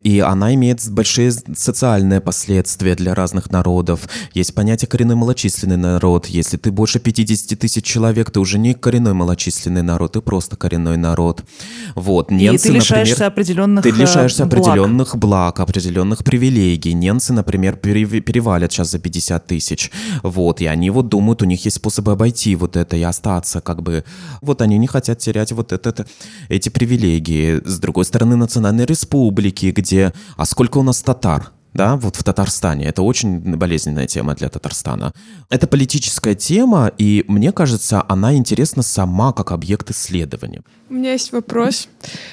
и она имеет большие социальные последствия для разных народов. Есть понятие коренной малочисленный народ. Если ты больше 50 тысяч человек, ты уже не коренной малочисленный народ, ты просто коренной народ. Вот. Немцы, и ты лишаешься например, определенных Ты лишаешься благ. определенных благ, определенных привилегий. Немцы, например, перевалят сейчас за 50 тысяч. Вот. И они вот думают, у них есть способы обойти вот это и остаться как бы вот они не хотят терять вот это, это, эти привилегии. С другой стороны, национальные республики, где... А сколько у нас татар? да, вот в Татарстане. Это очень болезненная тема для Татарстана. Это политическая тема, и мне кажется, она интересна сама как объект исследования. У меня есть вопрос.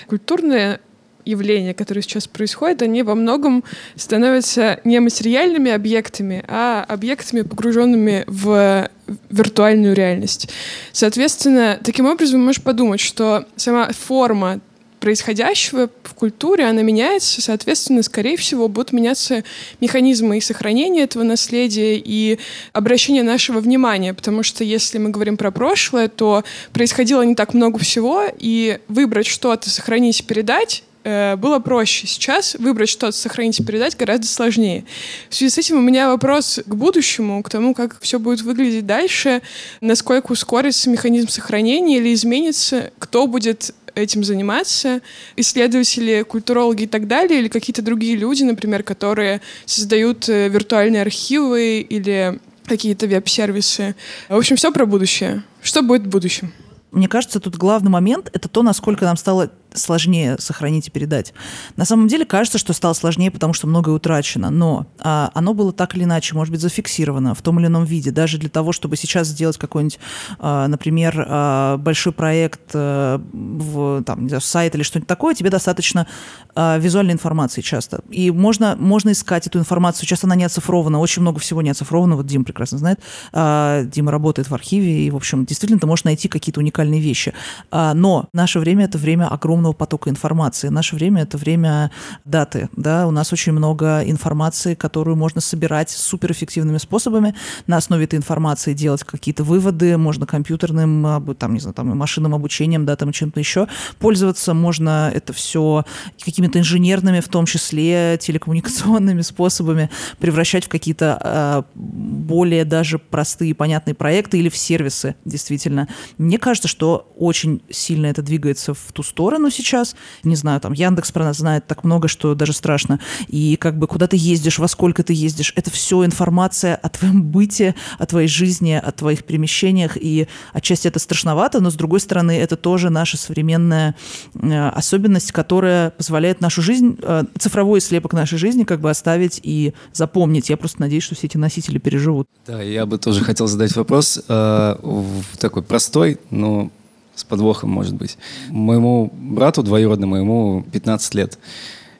Культурная явления, которые сейчас происходят, они во многом становятся не материальными объектами, а объектами, погруженными в виртуальную реальность. Соответственно, таким образом можешь подумать, что сама форма происходящего в культуре, она меняется, соответственно, скорее всего, будут меняться механизмы и сохранения этого наследия, и обращения нашего внимания, потому что если мы говорим про прошлое, то происходило не так много всего, и выбрать что-то, сохранить, передать было проще. Сейчас выбрать что-то, сохранить и передать гораздо сложнее. В связи с этим у меня вопрос к будущему, к тому, как все будет выглядеть дальше, насколько ускорится механизм сохранения или изменится, кто будет этим заниматься, исследователи, культурологи и так далее, или какие-то другие люди, например, которые создают э, виртуальные архивы или какие-то веб-сервисы. В общем, все про будущее. Что будет в будущем? Мне кажется, тут главный момент — это то, насколько нам стало сложнее сохранить и передать. На самом деле кажется, что стало сложнее, потому что многое утрачено, но а, оно было так или иначе, может быть, зафиксировано в том или ином виде. Даже для того, чтобы сейчас сделать какой-нибудь, а, например, а, большой проект а, в там, не знаю, сайт или что-нибудь такое, тебе достаточно а, визуальной информации часто. И можно, можно искать эту информацию. Часто она не оцифрована, очень много всего не оцифровано. Вот Дима прекрасно знает. А, Дима работает в архиве, и, в общем, действительно, ты можешь найти какие-то уникальные вещи. А, но наше время — это время огромного потока информации. Наше время — это время даты. Да? У нас очень много информации, которую можно собирать суперэффективными способами. На основе этой информации делать какие-то выводы. Можно компьютерным, там, не знаю, там, машинным обучением, да, там, чем-то еще пользоваться. Можно это все какими-то инженерными, в том числе телекоммуникационными способами превращать в какие-то э, более даже простые понятные проекты или в сервисы, действительно. Мне кажется, что очень сильно это двигается в ту сторону сейчас. Не знаю, там Яндекс про нас знает так много, что даже страшно. И как бы куда ты ездишь, во сколько ты ездишь, это все информация о твоем быте, о твоей жизни, о твоих перемещениях. И отчасти это страшновато, но с другой стороны, это тоже наша современная э, особенность, которая позволяет нашу жизнь, э, цифровой слепок нашей жизни как бы оставить и запомнить. Я просто надеюсь, что все эти носители переживут. Да, я бы тоже хотел задать вопрос, э, такой простой, но с подвохом, может быть. Моему брату двоюродному, ему 15 лет.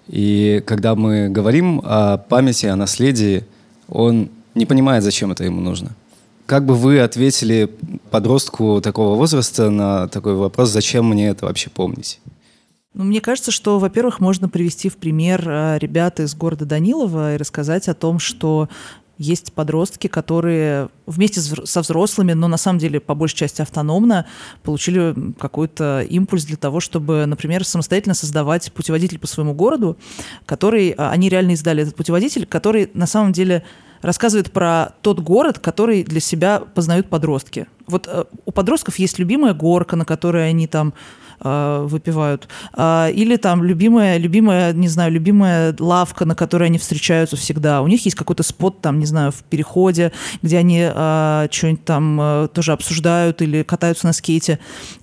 И когда мы говорим о памяти, о наследии, он не понимает, зачем это ему нужно. Как бы вы ответили подростку такого возраста на такой вопрос, зачем мне это вообще помнить? Ну, мне кажется, что, во-первых, можно привести в пример э, ребят из города Данилова и рассказать о том, что есть подростки, которые вместе со взрослыми, но на самом деле по большей части автономно, получили какой-то импульс для того, чтобы, например, самостоятельно создавать путеводитель по своему городу, который, а, они реально издали этот путеводитель, который на самом деле рассказывает про тот город, который для себя познают подростки. Вот э, у подростков есть любимая горка, на которой они там выпивают. Э, или там любимая, любимая, не знаю, любимая лавка, на которой они встречаются всегда. У них есть какой-то спот там, не знаю, в переходе, где они э, что-нибудь там э, тоже обсуждают или катаются на скейте.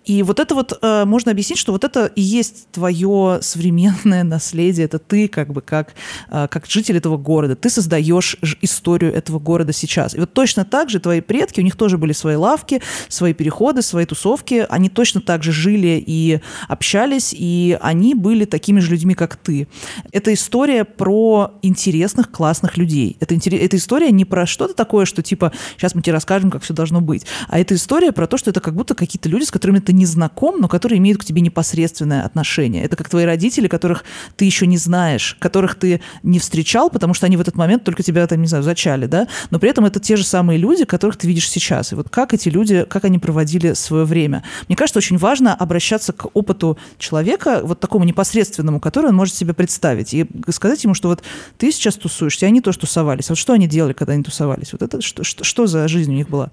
И вот это вот э, можно объяснить, что вот это и есть твое современное наследие. Это ты как бы как, э, как житель этого города. Ты создаешь историю этого города сейчас. И вот точно так же твои предки, у них тоже были свои лавки, свои переходы, свои тусовки. Они точно так же жили и общались, и они были такими же людьми, как ты. Это история про интересных, классных людей. Это, это история не про что-то такое, что типа сейчас мы тебе расскажем, как все должно быть, а это история про то, что это как будто какие-то люди, с которыми ты не знаком, но которые имеют к тебе непосредственное отношение. Это как твои родители, которых ты еще не знаешь, которых ты не встречал, потому что они в этот момент только тебя, там, не знаю, зачали, да, но при этом это те же самые люди, которых ты видишь сейчас. И вот как эти люди, как они проводили свое время. Мне кажется, очень важно обращаться к опыту человека, вот такому непосредственному, который он может себе представить, и сказать ему, что вот ты сейчас тусуешься, они тоже тусовались. Вот что они делали, когда они тусовались? Вот это что, что, что за жизнь у них была?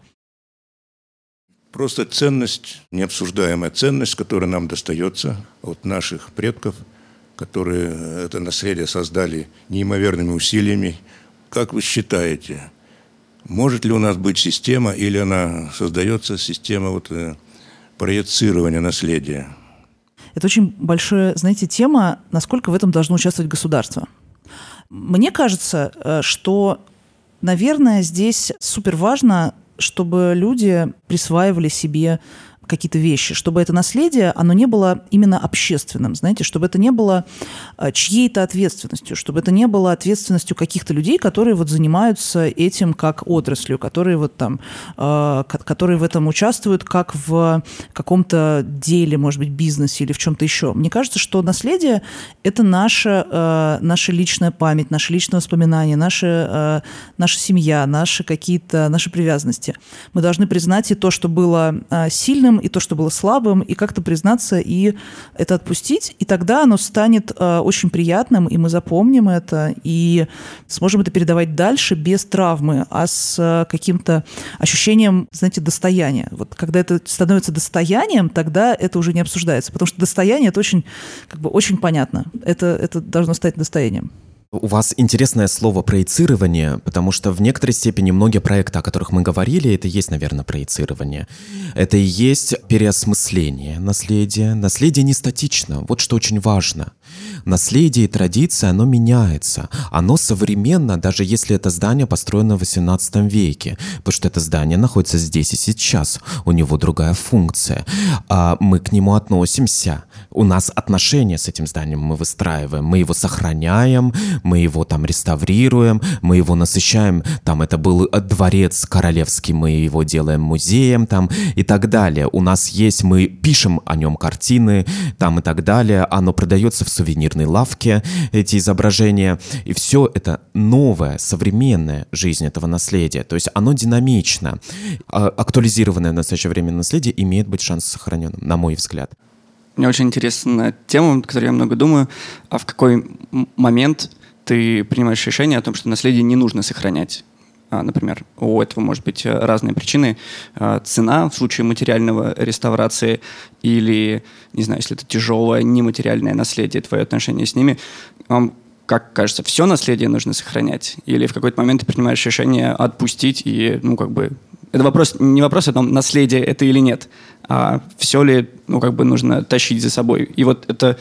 Просто ценность, необсуждаемая ценность, которая нам достается от наших предков, которые это наследие создали неимоверными усилиями. Как вы считаете, может ли у нас быть система или она создается система вот, э, проецирования наследия? Это очень большая, знаете, тема, насколько в этом должно участвовать государство. Мне кажется, э, что, наверное, здесь супер важно чтобы люди присваивали себе какие-то вещи, чтобы это наследие, оно не было именно общественным, знаете, чтобы это не было а, чьей-то ответственностью, чтобы это не было ответственностью каких-то людей, которые вот занимаются этим как отраслью, которые вот там, а, которые в этом участвуют как в каком-то деле, может быть, бизнесе или в чем-то еще. Мне кажется, что наследие — это наша, а, наша личная память, наши личные воспоминания, наша, наша семья, наши какие-то, наши привязанности. Мы должны признать и то, что было сильным, сильным, и то, что было слабым, и как-то признаться и это отпустить, и тогда оно станет э, очень приятным, и мы запомним это, и сможем это передавать дальше без травмы, а с э, каким-то ощущением, знаете, достояния. Вот когда это становится достоянием, тогда это уже не обсуждается, потому что достояние это очень, как бы, очень понятно. Это, это должно стать достоянием. У вас интересное слово проецирование, потому что в некоторой степени многие проекты, о которых мы говорили, это и есть, наверное, проецирование. Это и есть переосмысление наследия. Наследие не статично. Вот что очень важно. Наследие и традиция, оно меняется. Оно современно, даже если это здание построено в XVIII веке, потому что это здание находится здесь и сейчас. У него другая функция. А мы к нему относимся. У нас отношения с этим зданием мы выстраиваем. Мы его сохраняем, мы его там реставрируем, мы его насыщаем. Там это был дворец королевский, мы его делаем музеем там и так далее. У нас есть, мы пишем о нем картины там и так далее. Оно продается в сувенирной лавке, эти изображения. И все это новая, современная жизнь этого наследия. То есть оно динамично. А актуализированное в настоящее время наследие имеет быть шанс сохраненным, на мой взгляд. Мне очень интересна тема, о которой я много думаю. А в какой момент ты принимаешь решение о том, что наследие не нужно сохранять? А, например, у этого может быть э, разные причины. А, цена в случае материального реставрации или, не знаю, если это тяжелое нематериальное наследие, твое отношение с ними. Вам как кажется, все наследие нужно сохранять? Или в какой-то момент ты принимаешь решение отпустить и, ну, как бы... Это вопрос, не вопрос о том, наследие это или нет, а все ли, ну, как бы нужно тащить за собой. И вот это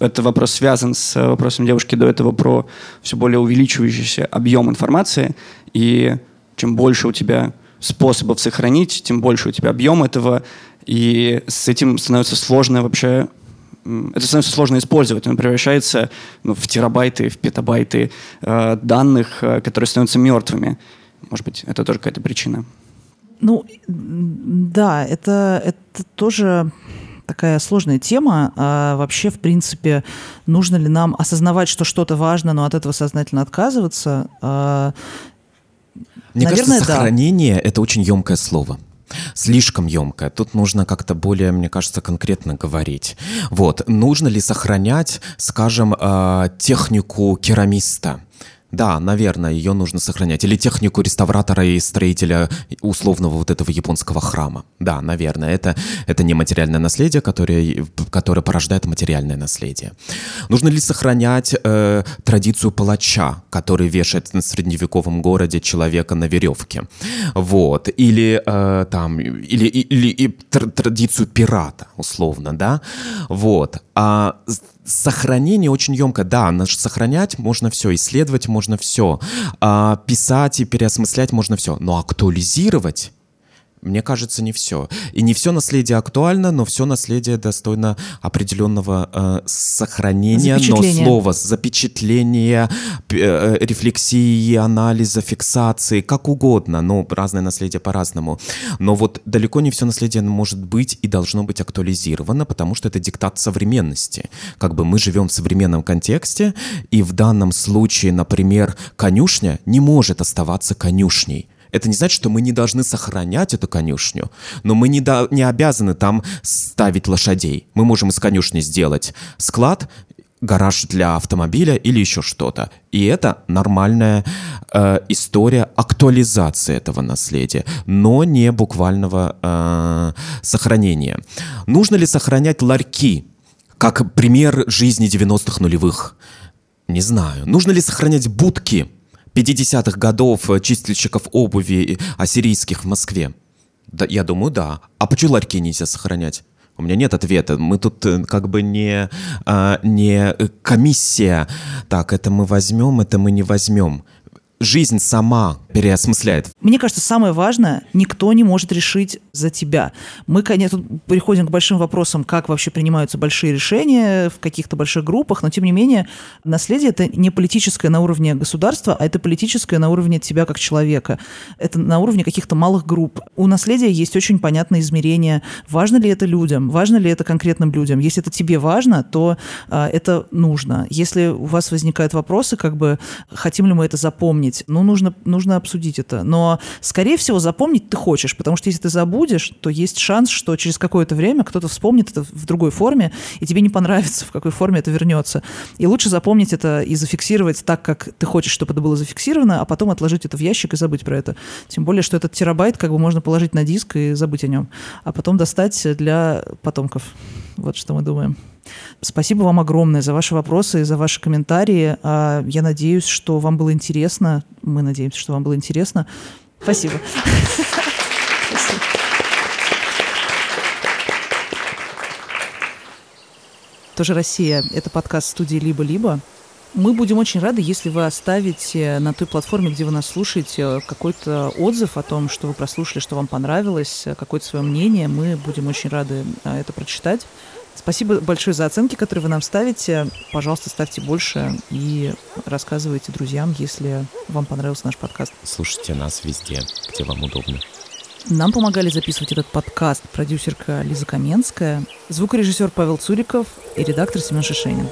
это вопрос связан с вопросом девушки до этого про все более увеличивающийся объем информации. И чем больше у тебя способов сохранить, тем больше у тебя объем этого. И с этим становится сложно вообще это становится сложно использовать. Он превращается ну, в терабайты, в петабайты э, данных, э, которые становятся мертвыми. Может быть, это тоже какая-то причина. Ну, да, это, это тоже такая сложная тема. А вообще, в принципе, нужно ли нам осознавать, что что-то важно, но от этого сознательно отказываться? А, Мне Наверное, кажется, сохранение да. это очень емкое слово слишком емкое. Тут нужно как-то более, мне кажется, конкретно говорить. Вот, нужно ли сохранять, скажем, э, технику керамиста? Да, наверное, ее нужно сохранять. Или технику реставратора и строителя условного вот этого японского храма. Да, наверное, это, это не материальное наследие, которое, которое порождает материальное наследие. Нужно ли сохранять э, традицию палача, который вешает на средневековом городе человека на веревке? Вот. Или э, там, или, или, или традицию пирата, условно, да? Вот. А сохранение очень емко. Да, сохранять можно все, исследовать можно все, а, писать и переосмыслять можно все, но актуализировать мне кажется, не все. И не все наследие актуально, но все наследие достойно определенного э, сохранения, но слово запечатления, э, рефлексии, анализа, фиксации, как угодно. Но разное наследие по-разному. Но вот далеко не все наследие может быть и должно быть актуализировано, потому что это диктат современности. Как бы мы живем в современном контексте, и в данном случае, например, конюшня не может оставаться конюшней это не значит, что мы не должны сохранять эту конюшню, но мы не, до, не обязаны там ставить лошадей. Мы можем из конюшни сделать склад, гараж для автомобиля или еще что-то. И это нормальная э, история актуализации этого наследия, но не буквального э, сохранения. Нужно ли сохранять ларьки как пример жизни 90-х нулевых? Не знаю. Нужно ли сохранять будки? 50-х годов э, чистильщиков обуви ассирийских в Москве? Да, я думаю, да. А почему ларьки нельзя сохранять? У меня нет ответа. Мы тут э, как бы не, а, не комиссия. Так, это мы возьмем, это мы не возьмем. Жизнь сама переосмысляет. Мне кажется, самое важное, никто не может решить за тебя. Мы, конечно, тут приходим к большим вопросам, как вообще принимаются большие решения в каких-то больших группах, но тем не менее наследие это не политическое на уровне государства, а это политическое на уровне тебя как человека. Это на уровне каких-то малых групп. У наследия есть очень понятное измерение, важно ли это людям, важно ли это конкретным людям. Если это тебе важно, то а, это нужно. Если у вас возникают вопросы, как бы хотим ли мы это запомнить, запомнить, ну, нужно, нужно обсудить это. Но, скорее всего, запомнить ты хочешь, потому что если ты забудешь, то есть шанс, что через какое-то время кто-то вспомнит это в другой форме, и тебе не понравится, в какой форме это вернется. И лучше запомнить это и зафиксировать так, как ты хочешь, чтобы это было зафиксировано, а потом отложить это в ящик и забыть про это. Тем более, что этот терабайт как бы можно положить на диск и забыть о нем, а потом достать для потомков. Вот что мы думаем. Спасибо вам огромное за ваши вопросы и за ваши комментарии. А, я надеюсь, что вам было интересно. Мы надеемся, что вам было интересно. Спасибо. Тоже Россия. Это подкаст студии «Либо-либо». Мы будем очень рады, если вы оставите на той платформе, где вы нас слушаете, какой-то отзыв о том, что вы прослушали, что вам понравилось, какое-то свое мнение. Мы будем очень рады а, это прочитать. Спасибо большое за оценки, которые вы нам ставите. Пожалуйста, ставьте больше и рассказывайте друзьям, если вам понравился наш подкаст. Слушайте нас везде, где вам удобно. Нам помогали записывать этот подкаст продюсерка Лиза Каменская, звукорежиссер Павел Цуриков и редактор Семен Шишенин.